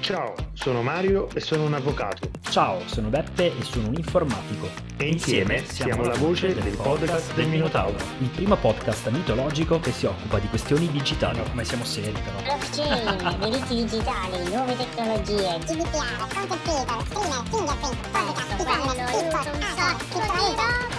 Ciao, sono Mario e sono un avvocato. Ciao, sono Beppe e sono un informatico. E insieme siamo la voce del podcast del Minotauro. Il primo podcast mitologico che si occupa di questioni digitali. come siamo seri però. Blockchain, diritti digitali, nuove tecnologie, GDPR, content creator, streamer, fingerprint, podcast, e-commerce, TikTok, criptovaluta.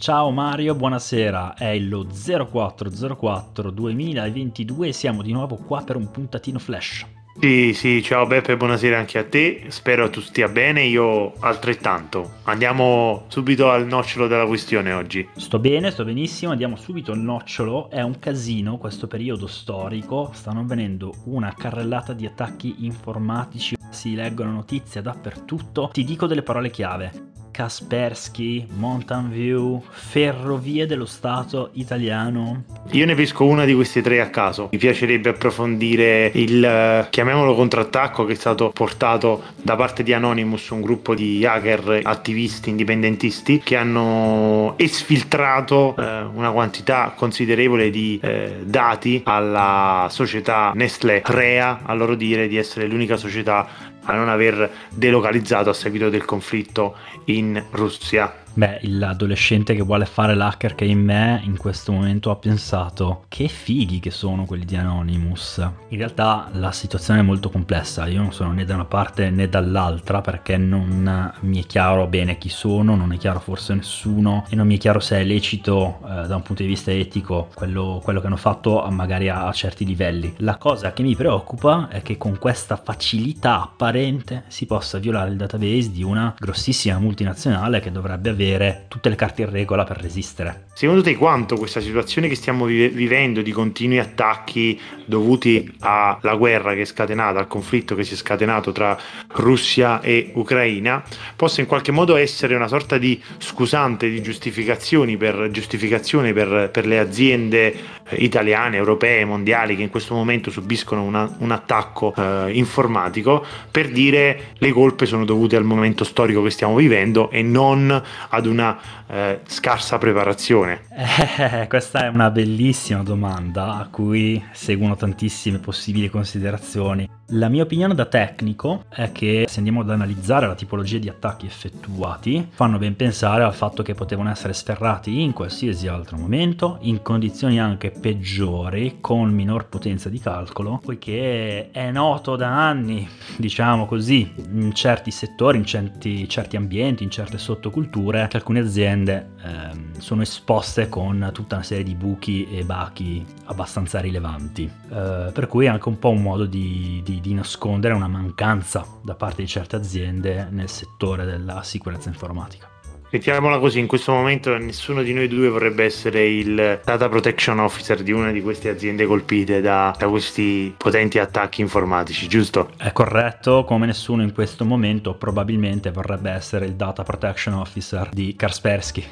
Ciao Mario, buonasera. È lo 0404 2022 e siamo di nuovo qua per un puntatino flash. Sì, sì, ciao Beppe, buonasera anche a te. Spero tu stia bene, io altrettanto. Andiamo subito al nocciolo della questione oggi. Sto bene, sto benissimo, andiamo subito al nocciolo. È un casino questo periodo storico, stanno avvenendo una carrellata di attacchi informatici, si leggono notizie dappertutto. Ti dico delle parole chiave. Kaspersky, Mountain View, Ferrovie dello Stato italiano. Io ne pesco una di queste tre a caso. Mi piacerebbe approfondire il, eh, chiamiamolo contrattacco che è stato portato da parte di Anonymous, un gruppo di hacker attivisti indipendentisti che hanno esfiltrato eh, una quantità considerevole di eh, dati alla società Nestlé Crea, a loro dire di essere l'unica società a non aver delocalizzato a seguito del conflitto in Russia. Beh, l'adolescente che vuole fare l'hacker che in me in questo momento ha pensato che fighi che sono quelli di Anonymous. In realtà la situazione è molto complessa, io non sono né da una parte né dall'altra perché non mi è chiaro bene chi sono, non è chiaro forse nessuno e non mi è chiaro se è lecito eh, da un punto di vista etico quello, quello che hanno fatto magari a, a certi livelli. La cosa che mi preoccupa è che con questa facilità apparente si possa violare il database di una grossissima multinazionale che dovrebbe avere avere tutte le carte in regola per resistere. Secondo te quanto questa situazione che stiamo vive- vivendo di continui attacchi dovuti alla guerra che è scatenata, al conflitto che si è scatenato tra Russia e Ucraina, possa in qualche modo essere una sorta di scusante di giustificazioni per, giustificazione per, per le aziende eh, italiane, europee, mondiali che in questo momento subiscono una, un attacco eh, informatico per dire le colpe sono dovute al momento storico che stiamo vivendo e non ad una eh, scarsa preparazione? Eh, questa è una bellissima domanda a cui seguono tantissime possibili considerazioni. La mia opinione da tecnico è che se andiamo ad analizzare la tipologia di attacchi effettuati, fanno ben pensare al fatto che potevano essere sferrati in qualsiasi altro momento, in condizioni anche peggiori, con minor potenza di calcolo, poiché è noto da anni, diciamo così, in certi settori, in certi, certi ambienti, in certe sottoculture, che alcune aziende ehm, sono esposte con tutta una serie di buchi e bachi abbastanza rilevanti. Eh, per cui è anche un po' un modo di, di di, nascondere una mancanza da parte di certe aziende nel settore della sicurezza informatica. Mettiamola così, in questo momento nessuno di noi due vorrebbe essere il data protection officer di una di queste aziende colpite da, da, questi potenti attacchi informatici, giusto? È corretto, come nessuno in questo momento probabilmente vorrebbe essere il data protection officer di Kaspersky.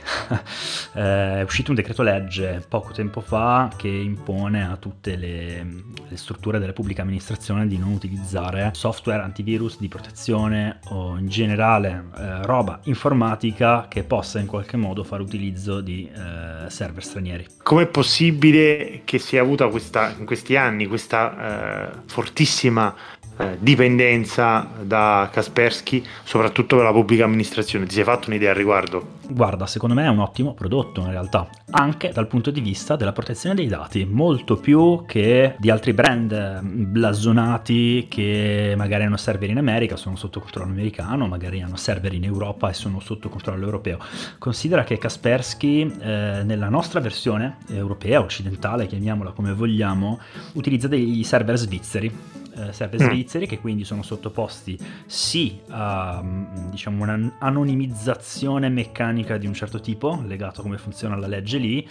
è uscito un decreto legge poco tempo fa che impone a tutte le, le strutture della pubblica amministrazione di non utilizzare software antivirus di protezione o in generale eh, roba informatica che possa in qualche modo fare utilizzo di eh, server stranieri. Com'è possibile che sia avuta questa, in questi anni questa eh, fortissima eh, dipendenza da Kaspersky, soprattutto per la pubblica amministrazione? Ti sei fatto un'idea al riguardo? Guarda, secondo me è un ottimo prodotto in realtà, anche dal punto di vista della protezione dei dati, molto più che di altri brand blasonati che magari hanno server in America, sono sotto controllo americano, magari hanno server in Europa e sono sotto controllo europeo. Considera che Kaspersky eh, nella nostra versione europea, occidentale, chiamiamola come vogliamo, utilizza degli server svizzeri eh, server mm. svizzeri che quindi sono sottoposti sì a mm, diciamo un'anonimizzazione meccanica di un certo tipo legato a come funziona la legge lì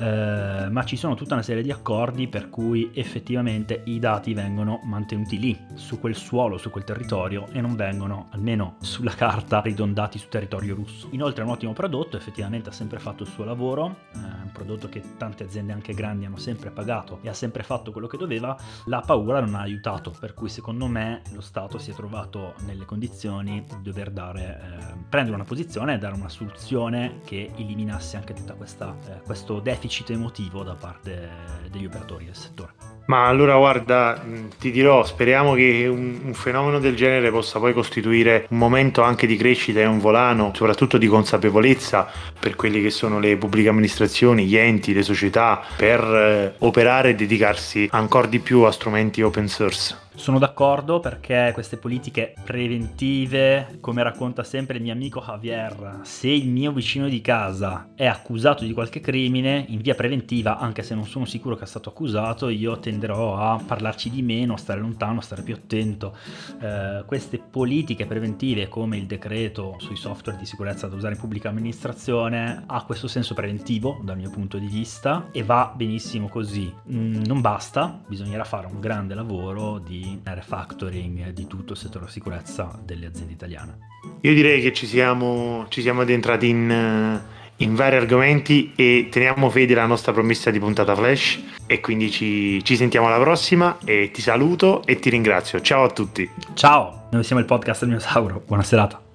eh, ma ci sono tutta una serie di accordi per cui effettivamente i dati vengono mantenuti lì su quel suolo su quel territorio e non vengono almeno sulla carta ridondati sul territorio russo inoltre è un ottimo prodotto effettivamente ha sempre fatto il suo lavoro eh, un prodotto che tante aziende anche grandi hanno sempre pagato e ha sempre fatto quello che doveva la paura non ha aiutato Stato, per cui secondo me lo Stato si è trovato nelle condizioni di dover dare, eh, prendere una posizione e dare una soluzione che eliminasse anche tutto eh, questo deficit emotivo da parte degli operatori del settore. Ma allora guarda, ti dirò, speriamo che un, un, fenomeno del genere possa poi costituire un momento anche di crescita e un volano, soprattutto di consapevolezza per quelle che sono le pubbliche amministrazioni, gli enti, le società, per eh, operare e dedicarsi ancora di più a strumenti open source. Sono d'accordo perché queste politiche preventive, come racconta sempre il mio amico Javier, se il mio vicino di casa è accusato di qualche crimine, in via preventiva, anche se non sono sicuro che è stato accusato, io tenderò a parlarci di meno, stare lontano, stare più attento. Eh, queste politiche preventive, come il decreto sui software di sicurezza da usare in pubblica amministrazione, ha questo senso preventivo dal mio punto di vista e va benissimo così. Mm, non basta, bisognerà fare un grande lavoro di refactoring di tutto il settore sicurezza delle aziende italiane. Io direi che ci siamo, ci siamo addentrati in, in, vari argomenti e teniamo fede alla nostra promessa di puntata flash e quindi ci, ci sentiamo alla prossima e ti saluto e ti ringrazio. Ciao a tutti. Ciao, noi siamo il podcast del mio Sauro. Buona serata.